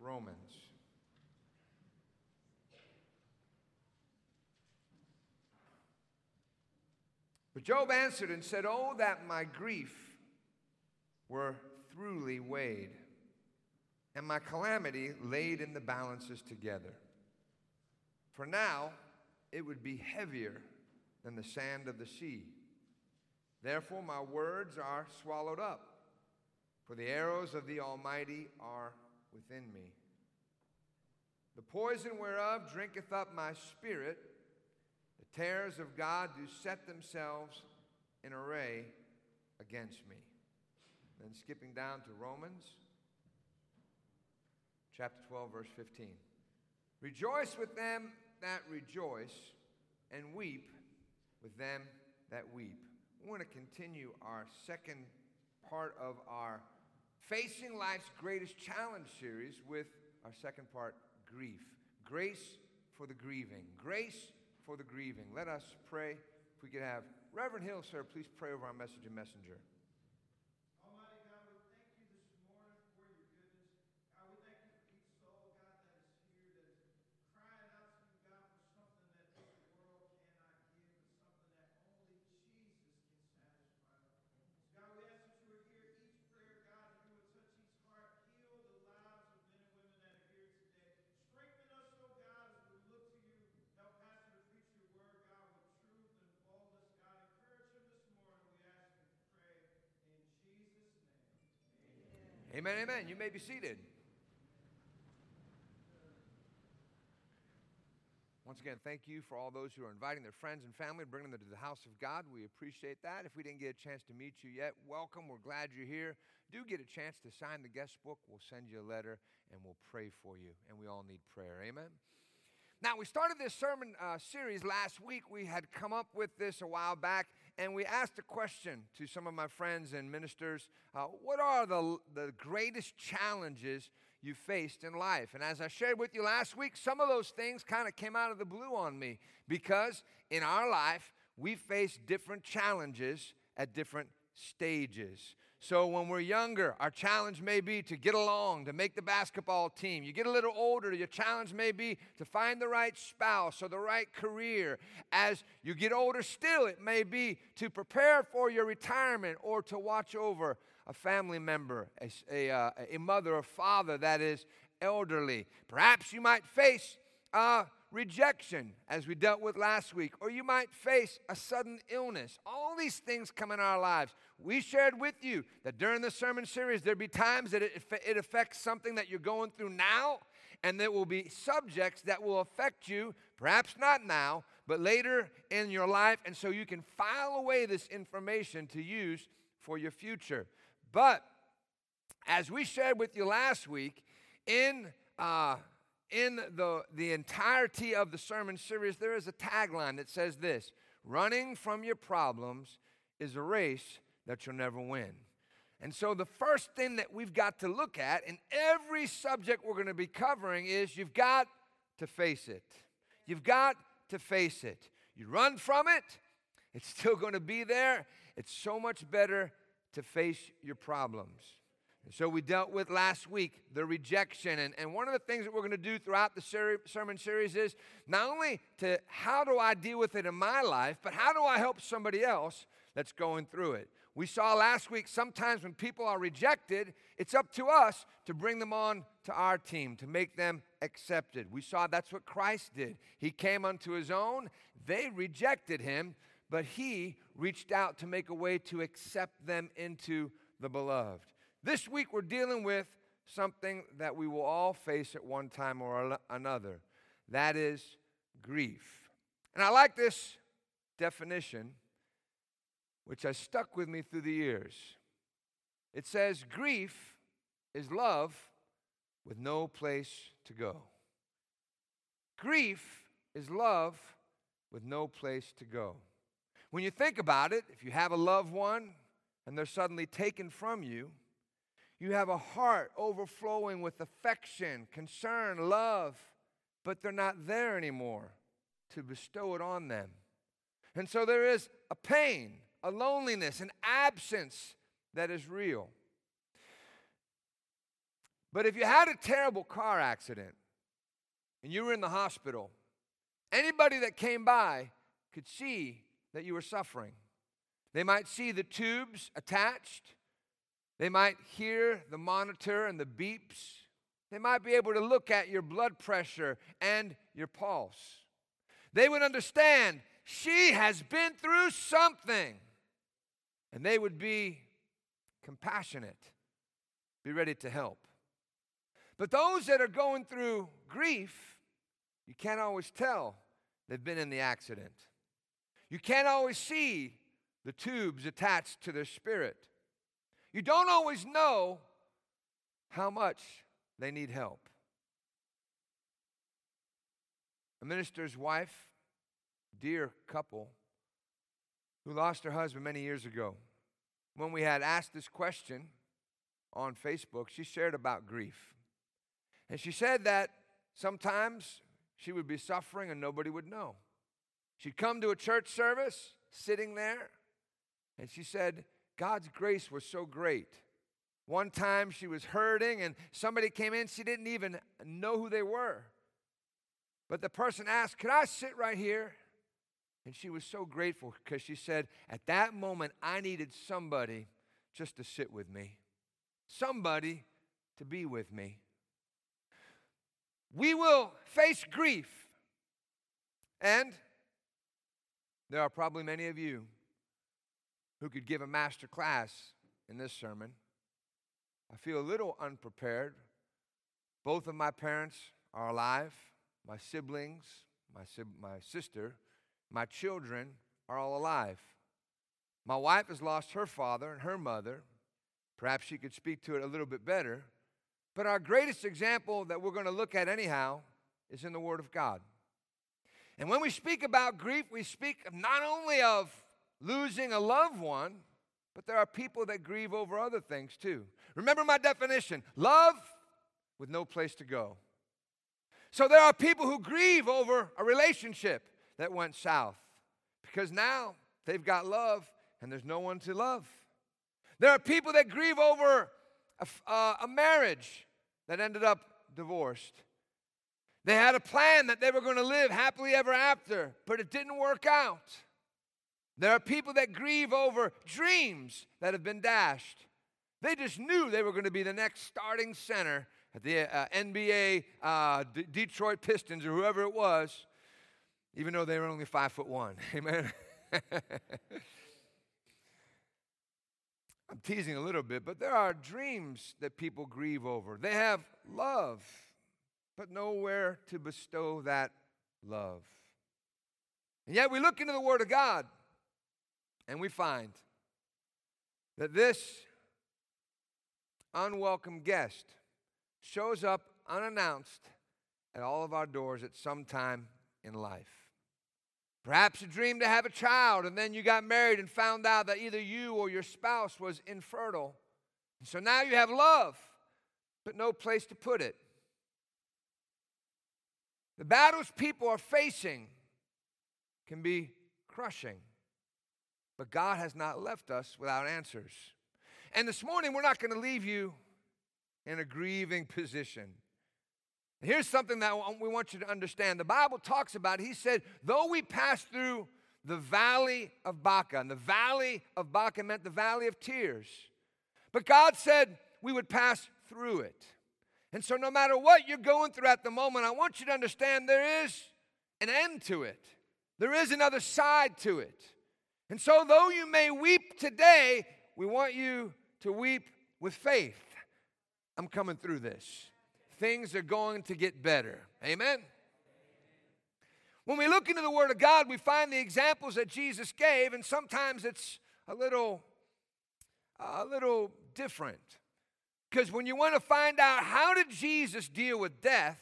Romans. But Job answered and said, Oh, that my grief were throughly weighed, and my calamity laid in the balances together. For now it would be heavier than the sand of the sea. Therefore, my words are swallowed up, for the arrows of the Almighty are within me. The poison whereof drinketh up my spirit, the terrors of God do set themselves in array against me. Then skipping down to Romans chapter 12, verse 15. Rejoice with them that rejoice, and weep with them that weep. We want to continue our second part of our Facing Life's Greatest Challenge series with our second part, grief. Grace for the grieving. Grace for the grieving. Let us pray. If we could have Reverend Hill, sir, please pray over our message and messenger. Amen, amen. You may be seated. Once again, thank you for all those who are inviting their friends and family, bringing them to the house of God. We appreciate that. If we didn't get a chance to meet you yet, welcome. We're glad you're here. Do get a chance to sign the guest book. We'll send you a letter and we'll pray for you. And we all need prayer. Amen. Now, we started this sermon uh, series last week. We had come up with this a while back, and we asked a question to some of my friends and ministers uh, What are the, the greatest challenges you faced in life? And as I shared with you last week, some of those things kind of came out of the blue on me because in our life, we face different challenges at different stages. So when we're younger, our challenge may be to get along, to make the basketball team. You get a little older, your challenge may be to find the right spouse or the right career. As you get older still, it may be to prepare for your retirement or to watch over a family member, a, a, uh, a mother or father that is elderly. Perhaps you might face uh, rejection, as we dealt with last week, or you might face a sudden illness. All these things come in our lives. We shared with you that during the sermon series, there'd be times that it, it affects something that you're going through now, and there will be subjects that will affect you, perhaps not now, but later in your life. And so you can file away this information to use for your future. But as we shared with you last week, in uh, in the, the entirety of the sermon series, there is a tagline that says this Running from your problems is a race that you'll never win. And so, the first thing that we've got to look at in every subject we're going to be covering is you've got to face it. You've got to face it. You run from it, it's still going to be there. It's so much better to face your problems. So we dealt with last week the rejection. And, and one of the things that we're going to do throughout the ser- sermon series is not only to how do I deal with it in my life, but how do I help somebody else that's going through it. We saw last week sometimes when people are rejected, it's up to us to bring them on to our team, to make them accepted. We saw that's what Christ did. He came unto his own, they rejected him, but he reached out to make a way to accept them into the beloved. This week we're dealing with something that we will all face at one time or another that is grief. And I like this definition, which has stuck with me through the years. It says, Grief is love with no place to go. Grief is love with no place to go. When you think about it, if you have a loved one and they're suddenly taken from you, you have a heart overflowing with affection, concern, love, but they're not there anymore to bestow it on them. And so there is a pain, a loneliness, an absence that is real. But if you had a terrible car accident and you were in the hospital, anybody that came by could see that you were suffering. They might see the tubes attached. They might hear the monitor and the beeps. They might be able to look at your blood pressure and your pulse. They would understand she has been through something. And they would be compassionate, be ready to help. But those that are going through grief, you can't always tell they've been in the accident. You can't always see the tubes attached to their spirit. You don't always know how much they need help. A minister's wife, dear couple, who lost her husband many years ago. When we had asked this question on Facebook, she shared about grief. And she said that sometimes she would be suffering and nobody would know. She'd come to a church service, sitting there, and she said, God's grace was so great. One time she was hurting and somebody came in, she didn't even know who they were. But the person asked, Could I sit right here? And she was so grateful because she said, At that moment, I needed somebody just to sit with me, somebody to be with me. We will face grief. And there are probably many of you who could give a master class in this sermon. I feel a little unprepared. Both of my parents are alive. My siblings, my, my sister, my children are all alive. My wife has lost her father and her mother. Perhaps she could speak to it a little bit better. But our greatest example that we're going to look at, anyhow, is in the Word of God. And when we speak about grief, we speak not only of losing a loved one, but there are people that grieve over other things too. Remember my definition love with no place to go. So there are people who grieve over a relationship that went south because now they've got love and there's no one to love. There are people that grieve over a, uh, a marriage that ended up divorced. They had a plan that they were going to live happily ever after, but it didn't work out. There are people that grieve over dreams that have been dashed. They just knew they were going to be the next starting center at the uh, NBA uh, D- Detroit Pistons or whoever it was, even though they were only five foot one. Amen. I'm teasing a little bit, but there are dreams that people grieve over. They have love, but nowhere to bestow that love. And yet we look into the Word of God and we find that this unwelcome guest shows up unannounced at all of our doors at some time in life. Perhaps you dreamed to have a child and then you got married and found out that either you or your spouse was infertile. So now you have love, but no place to put it. The battles people are facing can be crushing, but God has not left us without answers. And this morning, we're not going to leave you in a grieving position. Here's something that we want you to understand. The Bible talks about, he said, though we pass through the valley of Baca, and the valley of Baca meant the valley of tears, but God said we would pass through it. And so, no matter what you're going through at the moment, I want you to understand there is an end to it, there is another side to it. And so, though you may weep today, we want you to weep with faith. I'm coming through this things are going to get better. Amen? When we look into the Word of God, we find the examples that Jesus gave, and sometimes it's a little, a little different. Because when you want to find out how did Jesus deal with death,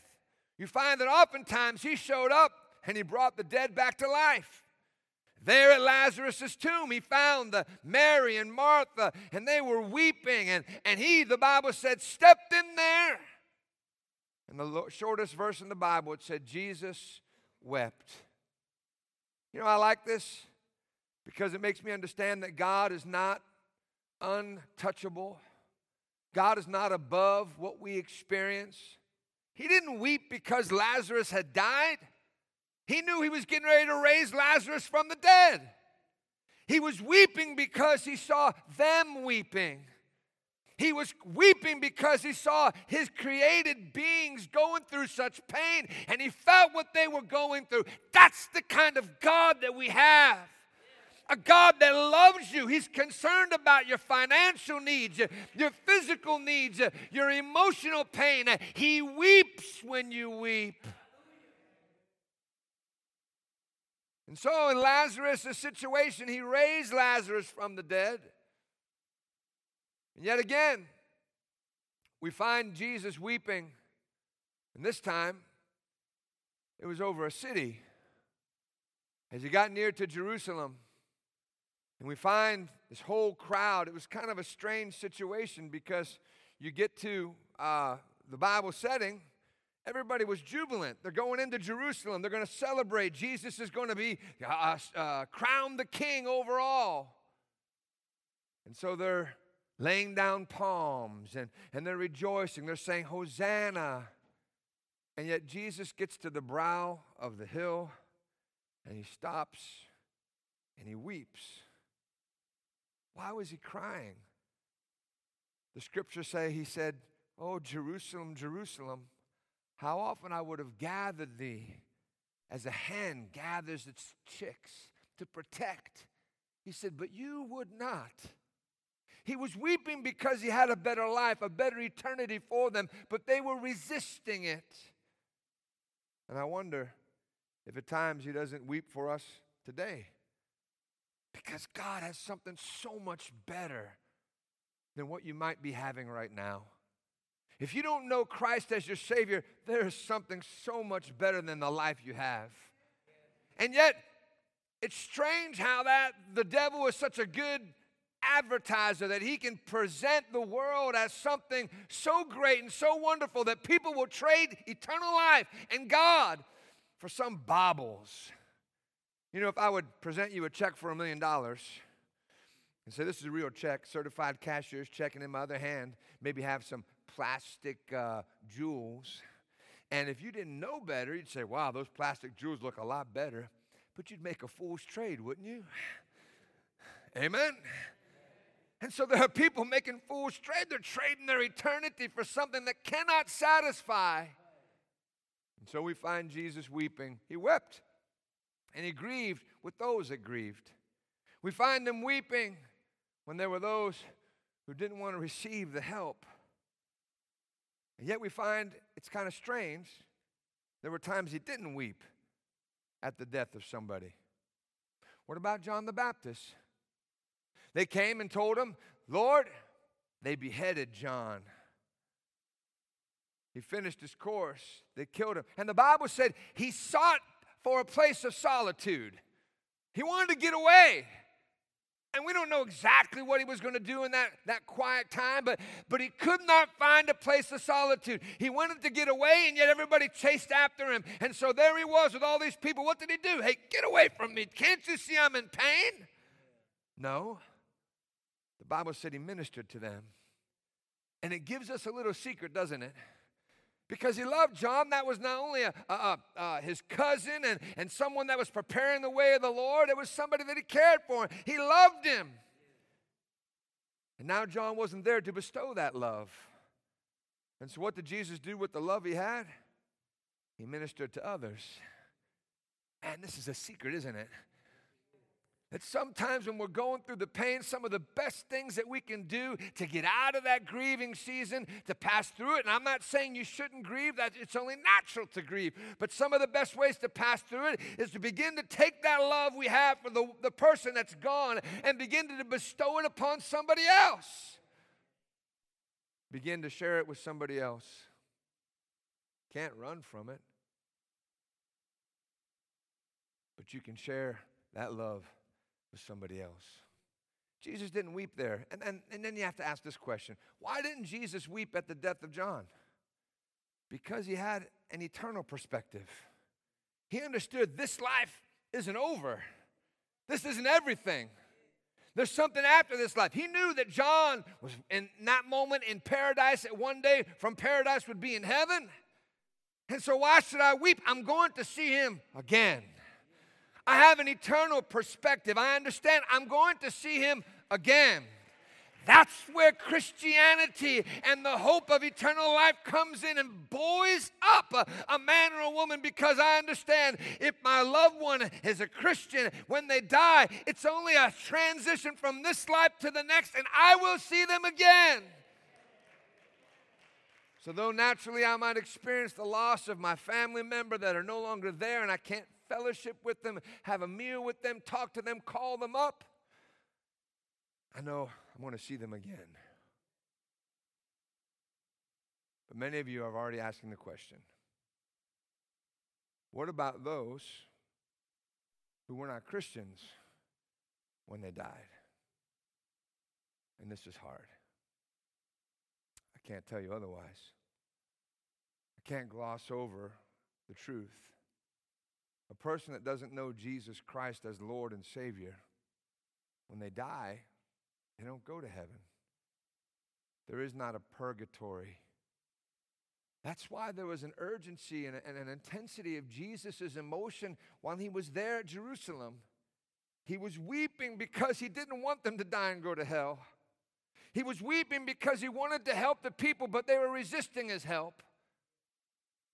you find that oftentimes he showed up and he brought the dead back to life. There at Lazarus' tomb, he found the Mary and Martha, and they were weeping. And, and he, the Bible said, stepped in there in the shortest verse in the Bible, it said, Jesus wept. You know, I like this because it makes me understand that God is not untouchable. God is not above what we experience. He didn't weep because Lazarus had died. He knew he was getting ready to raise Lazarus from the dead. He was weeping because he saw them weeping. He was weeping because he saw his created beings going through such pain and he felt what they were going through. That's the kind of God that we have. A God that loves you. He's concerned about your financial needs, your physical needs, your emotional pain. He weeps when you weep. And so, in Lazarus' situation, he raised Lazarus from the dead. And yet again, we find Jesus weeping. And this time, it was over a city. As he got near to Jerusalem, and we find this whole crowd, it was kind of a strange situation because you get to uh, the Bible setting, everybody was jubilant. They're going into Jerusalem, they're going to celebrate. Jesus is going to be uh, uh, crowned the king over all. And so they're laying down palms and, and they're rejoicing. They're saying, Hosanna. And yet Jesus gets to the brow of the hill and he stops and he weeps. Why was he crying? The scriptures say he said, Oh, Jerusalem, Jerusalem, how often I would have gathered thee as a hen gathers its chicks to protect. He said, But you would not. He was weeping because he had a better life, a better eternity for them, but they were resisting it. And I wonder if at times he doesn't weep for us today. Because God has something so much better than what you might be having right now. If you don't know Christ as your Savior, there is something so much better than the life you have. And yet, it's strange how that the devil is such a good advertiser that he can present the world as something so great and so wonderful that people will trade eternal life and God for some baubles. You know, if I would present you a check for a million dollars and say, This is a real check, certified cashier's checking in my other hand, maybe have some plastic uh, jewels. And if you didn't know better, you'd say, Wow, those plastic jewels look a lot better. But you'd make a fool's trade, wouldn't you? Amen. And so there are people making foolish trade. They're trading their eternity for something that cannot satisfy. And so we find Jesus weeping. He wept and he grieved with those that grieved. We find him weeping when there were those who didn't want to receive the help. And yet we find it's kind of strange. There were times he didn't weep at the death of somebody. What about John the Baptist? They came and told him, Lord, they beheaded John. He finished his course. They killed him. And the Bible said he sought for a place of solitude. He wanted to get away. And we don't know exactly what he was going to do in that, that quiet time, but, but he could not find a place of solitude. He wanted to get away, and yet everybody chased after him. And so there he was with all these people. What did he do? Hey, get away from me. Can't you see I'm in pain? No. The Bible said he ministered to them. And it gives us a little secret, doesn't it? Because he loved John, that was not only a, a, a, his cousin and, and someone that was preparing the way of the Lord, it was somebody that he cared for. He loved him. And now John wasn't there to bestow that love. And so, what did Jesus do with the love he had? He ministered to others. And this is a secret, isn't it? That sometimes when we're going through the pain, some of the best things that we can do to get out of that grieving season, to pass through it, and I'm not saying you shouldn't grieve, that it's only natural to grieve, but some of the best ways to pass through it is to begin to take that love we have for the, the person that's gone and begin to bestow it upon somebody else. Begin to share it with somebody else. Can't run from it, but you can share that love with somebody else. Jesus didn't weep there. And, and, and then you have to ask this question why didn't Jesus weep at the death of John? Because he had an eternal perspective. He understood this life isn't over, this isn't everything. There's something after this life. He knew that John was in that moment in paradise, that one day from paradise would be in heaven. And so, why should I weep? I'm going to see him again. I have an eternal perspective. I understand I'm going to see him again. That's where Christianity and the hope of eternal life comes in and buoys up a, a, man or a woman because I understand if my loved one is a Christian, when they die, it's only a transition from this life to the next, and I will see them again. So, though naturally I might experience the loss of my family member that are no longer there and I can't fellowship with them, have a meal with them, talk to them, call them up, I know I'm going to see them again. But many of you are already asking the question what about those who were not Christians when they died? And this is hard. I can't tell you otherwise. I can't gloss over the truth. A person that doesn't know Jesus Christ as Lord and Savior, when they die, they don't go to heaven. There is not a purgatory. That's why there was an urgency and, an intensity of Jesus' emotion while he was there at Jerusalem. He was weeping because he didn't want them to die and go to hell. He was weeping because he wanted to help the people, but they were resisting his help.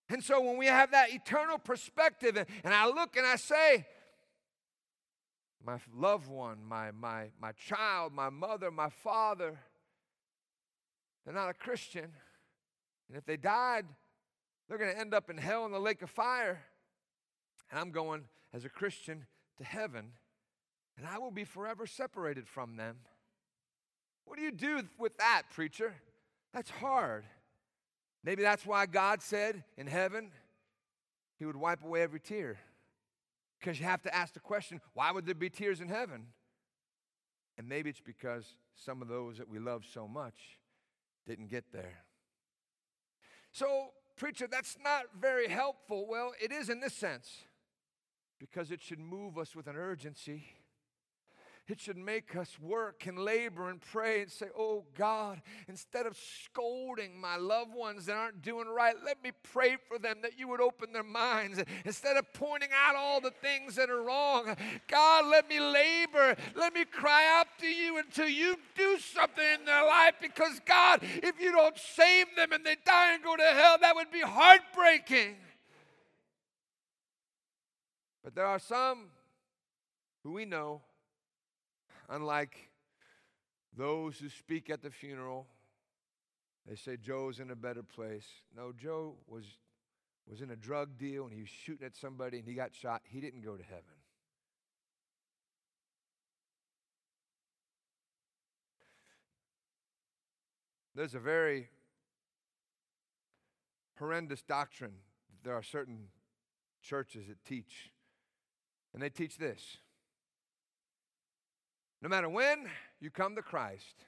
And so when we have that eternal perspective, and, and I look and I say, my loved one, my, my, my child, my mother, my father, they're not a Christian. And if they died, they're going to end up in hell in the lake of fire. And I'm going as a Christian to heaven, and I will be forever separated from them. What do you do with that, preacher? That's hard. Maybe that's why God said in heaven, He would wipe away every tear. Because you have to ask the question why would there be tears in heaven? And maybe it's because some of those that we love so much didn't get there. So, preacher, that's not very helpful. Well, it is in this sense, because it should move us with an urgency it should make us work and labor and pray and say, Oh God, instead of scolding my loved ones that aren't doing right, let me pray for them that you would open their minds. Instead of pointing out all the things that are wrong, God, let me labor. Let me cry out to you until you do something in their life because, God, if you don't save them and they die and go to hell, that would be heartbreaking. But there are some who we know unlike those who speak at the funeral. They say Joe's in a better place. No, Joe was, was in a drug deal and he was shooting at somebody and he got shot. He didn't go to heaven. There's a very horrendous doctrine. There are certain churches that teach, and they teach this no matter when you come to Christ,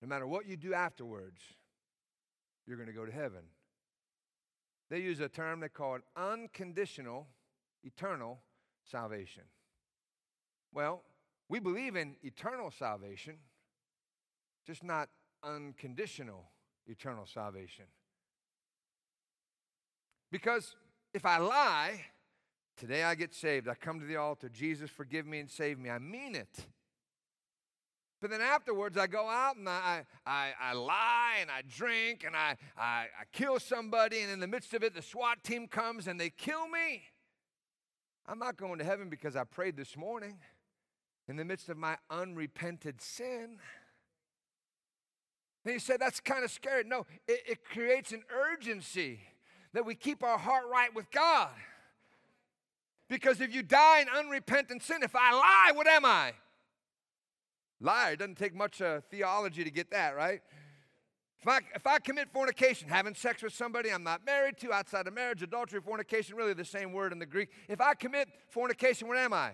no matter what you do afterwards, you're going to go to heaven. They use a term they call it unconditional, eternal salvation. Well, we believe in eternal salvation, just not unconditional eternal salvation. Because if I lie, Today I get saved. I come to the altar. Jesus, forgive me and save me. I mean it. But then afterwards, I go out and I, I, I lie and I drink and I, I, I kill somebody, and in the midst of it, the SWAT team comes and they kill me. I'm not going to heaven because I prayed this morning in the midst of my unrepented sin. And you say that's kind of scary. No, it, it creates an urgency that we keep our heart right with God. Because if you die in unrepentant sin, if I lie, what am I? Liar. It doesn't take much uh, theology to get that, right? If I, if I commit fornication, having sex with somebody I'm not married to, outside of marriage, adultery, fornication, really the same word in the Greek. If I commit fornication, what am I?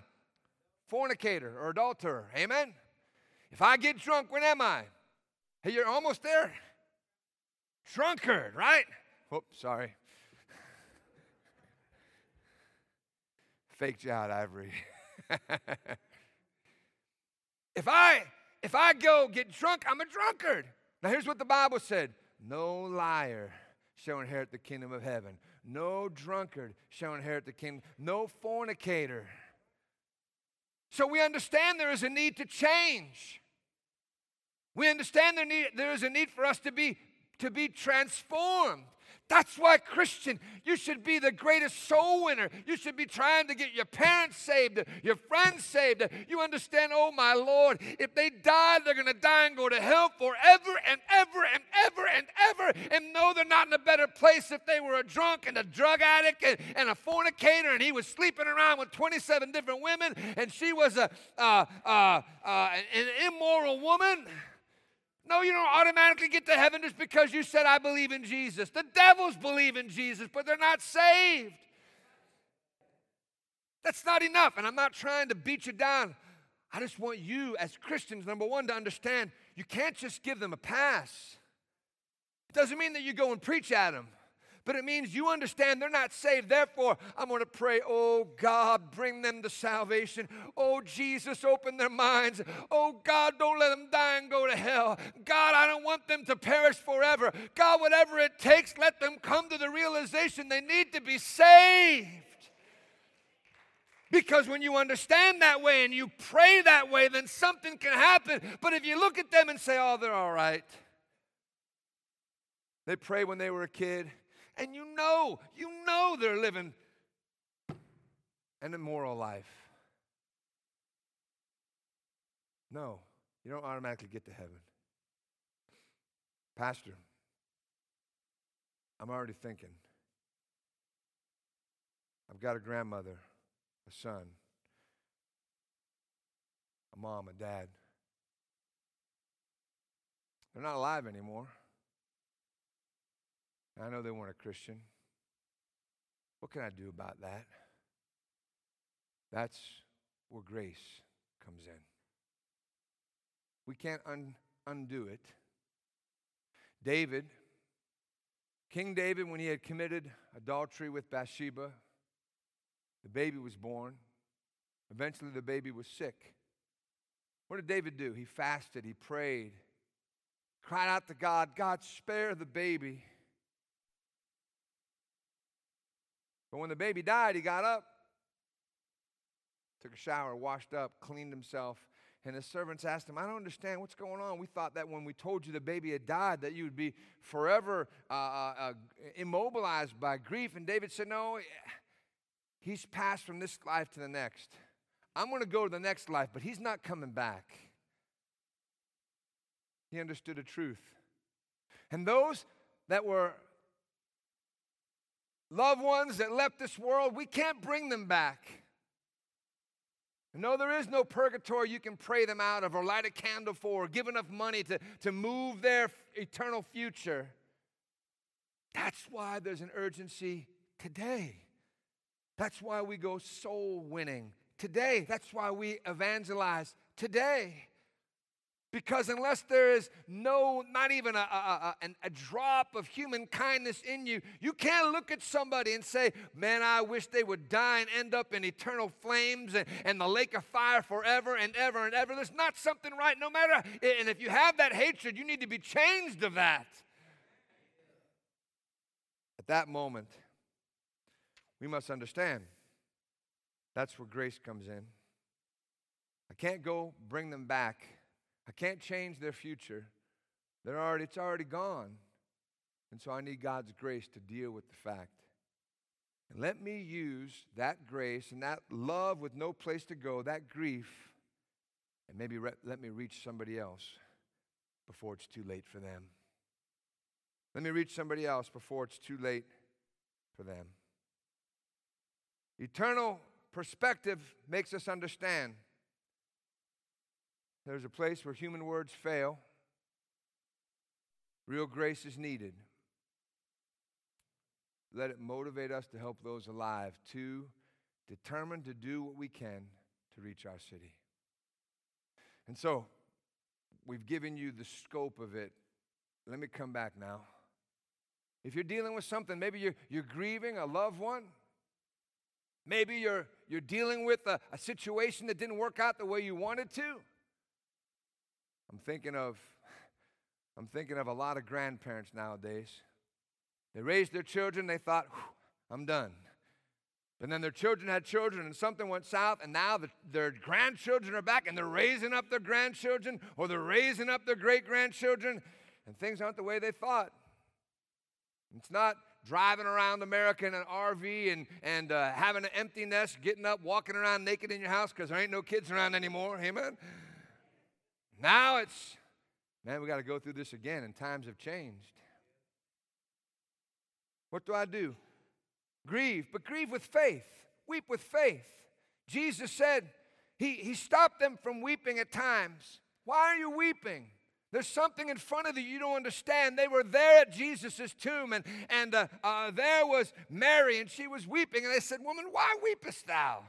Fornicator or adulterer. Amen? If I get drunk, when am I? Hey, you're almost there. Drunkard, right? Oh, sorry. You out, Ivory. If I if I go get drunk, I'm a drunkard. Now here's what the Bible said. No liar shall inherit the kingdom of heaven. No drunkard shall inherit the kingdom. No fornicator. So we understand there is a need to change. We understand there, need, there is a need for us to be, to be transformed. That's why, Christian, you should be the greatest soul winner. You should be trying to get your parents saved, your friends saved. You understand, oh my Lord, if they die, they're going to die and go to hell forever and ever and ever and ever. And no, they're not in a better place if they were a drunk and a drug addict and, and a fornicator and he was sleeping around with 27 different women and she was a, uh, uh, uh, an immoral woman. No, you don't automatically get to heaven just because you said, I believe in Jesus. The devils believe in Jesus, but they're not saved. That's not enough. And I'm not trying to beat you down. I just want you, as Christians, number one, to understand you can't just give them a pass. It doesn't mean that you go and preach at them but it means you understand they're not saved. Therefore, I'm going to pray, oh God, bring them to salvation. Oh Jesus, open their minds. Oh God, don't let them die and go to hell. God, I don't want them to perish forever. God, whatever it takes, let them come to the realization they need to be saved. Because when you understand that way and you pray that way, then something can happen. But if you look at them and say, oh, they're all right, they pray when they were a kid, and you know, you know they're living an immoral life. No, you don't automatically get to heaven. Pastor, I'm already thinking. I've got a grandmother, a son, a mom, a dad. They're not alive anymore. I know they weren't a Christian. What can I do about that? That's where grace comes in. We can't un- undo it. David, King David, when he had committed adultery with Bathsheba, the baby was born. Eventually, the baby was sick. What did David do? He fasted, he prayed, cried out to God, God, spare the baby. But when the baby died, he got up, took a shower, washed up, cleaned himself. And his servants asked him, I don't understand what's going on. We thought that when we told you the baby had died, that you would be forever uh, uh, uh immobilized by grief. And David said, No, he's passed from this life to the next. I'm going to go to the next life, but he's not coming back. He understood a truth. And those that were loved ones that left this world, we can't bring them back. No, there is no purgatory you can pray them out of or light a candle for or give enough money to, to move their eternal future. That's why there's an urgency today. That's why we go soul winning today. That's why we evangelize today. Because unless there is no, not even a, a, a, a, drop of human kindness in you, you can't look at somebody and say, Man, I wish they would die and end up in eternal flames and, and the lake of fire forever and ever and ever. There's not something right, no matter. And if you have that hatred, you need to be changed of that. At that moment, we must understand that's where grace comes in. I can't go bring them back I can't change their future. They're already, it's already gone. And so I need God's grace to deal with the fact. And let me use that grace and that love with no place to go, that grief, and maybe re- let me reach somebody else before it's too late for them. Let me reach somebody else before it's too late for them. Eternal perspective makes us understand there's a place where human words fail. Real grace is needed. Let it motivate us to help those alive, to determine to do what we can to reach our city. And so, we've given you the scope of it. Let me come back now. If you're dealing with something, maybe you're, you're grieving a loved one, maybe you're, you're dealing with a, a situation that didn't work out the way you wanted to. I'm thinking of I'm thinking of a lot of grandparents nowadays. They raised their children, they thought, I'm done. But then their children had children, and something went south, and now the, their grandchildren are back, and they're raising up their grandchildren, or they're raising up their great grandchildren, and things aren't the way they thought. It's not driving around America in an RV and, and uh, having an empty nest, getting up, walking around naked in your house because there ain't no kids around anymore. Amen. Now it's, man, we got to go through this again, and times have changed. What do I do? Grieve, but grieve with faith. Weep with faith. Jesus said he, he stopped them from weeping at times. Why are you weeping? There's something in front of you you don't understand. They were there at Jesus' tomb, and, and uh, uh, there was Mary, and she was weeping. And they said, Woman, why weepest thou?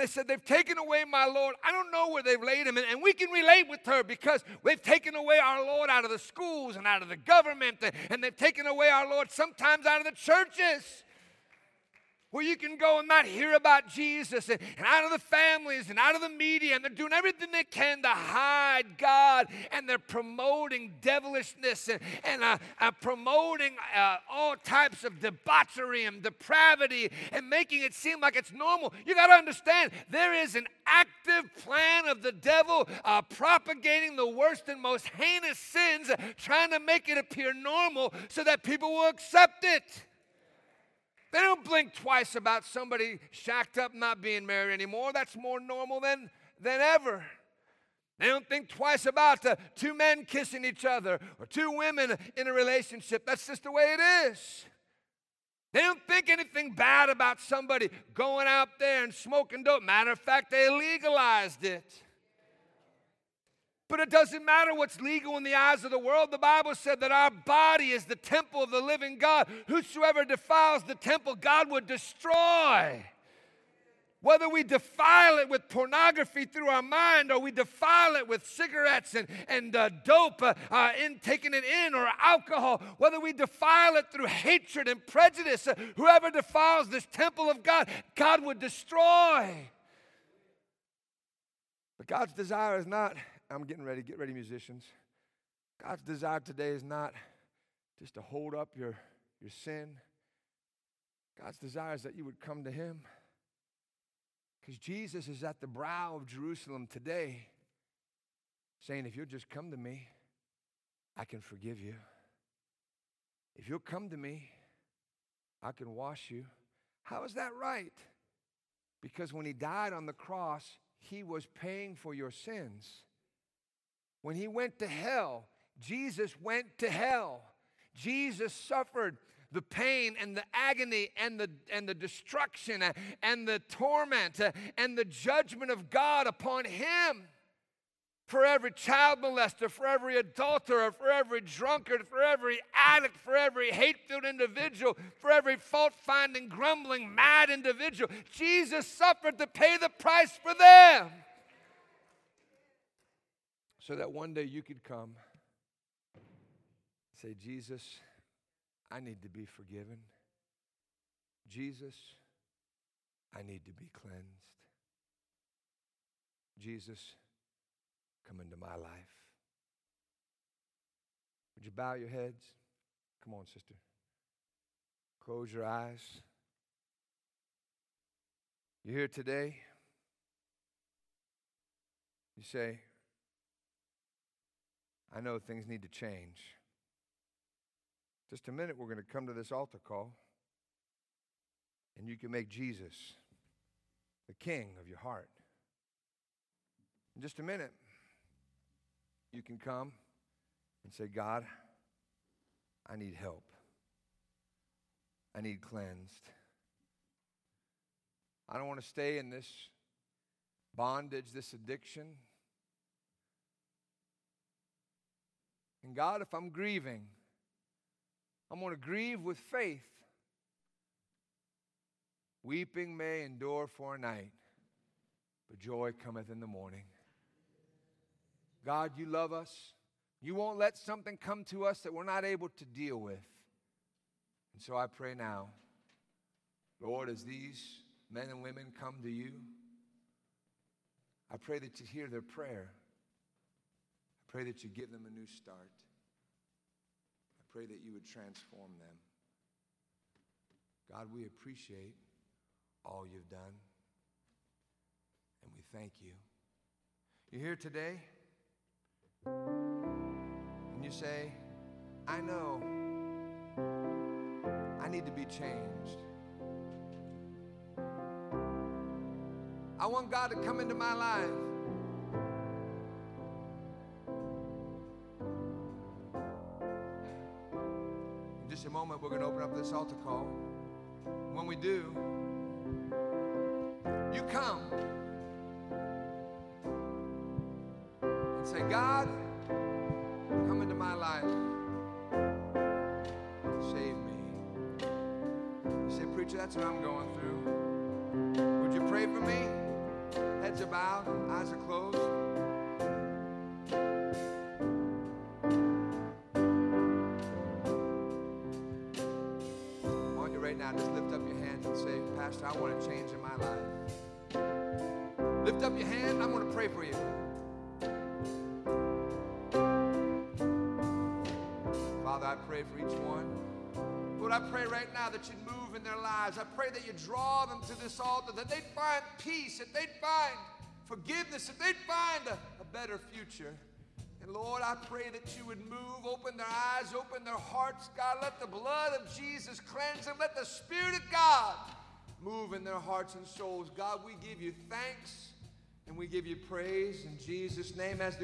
They said, They've taken away my Lord. I don't know where they've laid him. And we can relate with her because they've taken away our Lord out of the schools and out of the government, and they've taken away our Lord sometimes out of the churches where you can go and not hear about Jesus and, and, out of the families and out of the media, and they're doing everything they can to hide God, and they're promoting devilishness and, and uh, uh, promoting uh, all types of debauchery and depravity and making it seem like it's normal. You got to understand, there is an active plan of the devil uh, propagating the worst and most heinous sins, trying to make it appear normal so that people will accept it. They don't blink twice about somebody shacked up not being married anymore. That's more normal than, than ever. They don't think twice about uh, two men kissing each other or two women in a relationship. That's just the way it is. They don't think anything bad about somebody going out there and smoking dope. Matter of fact, they legalized it. But it doesn't matter what's legal in the eyes of the world. The Bible said that our body is the temple of the living God. Whosoever defiles the temple, God would destroy. Whether we defile it with pornography through our mind or we defile it with cigarettes and, and uh, dope, uh, uh, in taking it in, or alcohol, whether we defile it through hatred and prejudice, uh, whoever defiles this temple of God, God would destroy. But God's desire is not I'm getting ready. Get ready, musicians. God's desire today is not just to hold up your, your sin. God's desire is that you would come to Him. Because Jesus is at the brow of Jerusalem today saying, If you'll just come to me, I can forgive you. If you'll come to me, I can wash you. How is that right? Because when He died on the cross, He was paying for your sins. When he went to hell, Jesus went to hell. Jesus suffered the pain and the agony and the, and the destruction and the torment and the judgment of God upon him. For every child molester, for every adulterer, for every drunkard, for every addict, for every hate filled individual, for every fault finding, grumbling, mad individual, Jesus suffered to pay the price for them so that one day you could come say, Jesus, I need to be forgiven. Jesus, I need to be cleansed. Jesus, come into my life. Would you bow your heads? Come on, sister. Close your eyes. You're here today. You say, I know things need to change. Just a minute, we're going to come to this altar call, and you can make Jesus the king of your heart. In just a minute, you can come and say, God, I need help. I need cleansed. I don't want to stay in this bondage, this addiction. And God, if I'm grieving, I'm going to grieve with faith. Weeping may endure for a night, but joy cometh in the morning. God, you love us. You won't let something come to us that we're not able to deal with. And so I pray now, Lord, as these men and women come to you, I pray that you hear their prayer pray that you give them a new start. I pray that you would transform them. God, we appreciate all you've done, and we thank you. You're here today, and you say, I know I need to be changed. I want God to come into my life. Moment, we're going to open up this altar call. When we do, you come and say, God, come into my life. Save me. You say, Preacher, that's what I'm going through. Would you pray for me? Heads are bowed, eyes are closed. Hand, I'm going to pray for you. Father, I pray for each one. Lord, I pray right now that you'd move in their lives. I pray that you draw them to this altar, that they'd find peace, that they'd find forgiveness, that they'd find a, a better future. And Lord, I pray that you would move, open their eyes, open their hearts, God. Let the blood of Jesus cleanse them. Let the Spirit of God move in their hearts and souls. God, we give you thanks we give you praise in Jesus' name. As the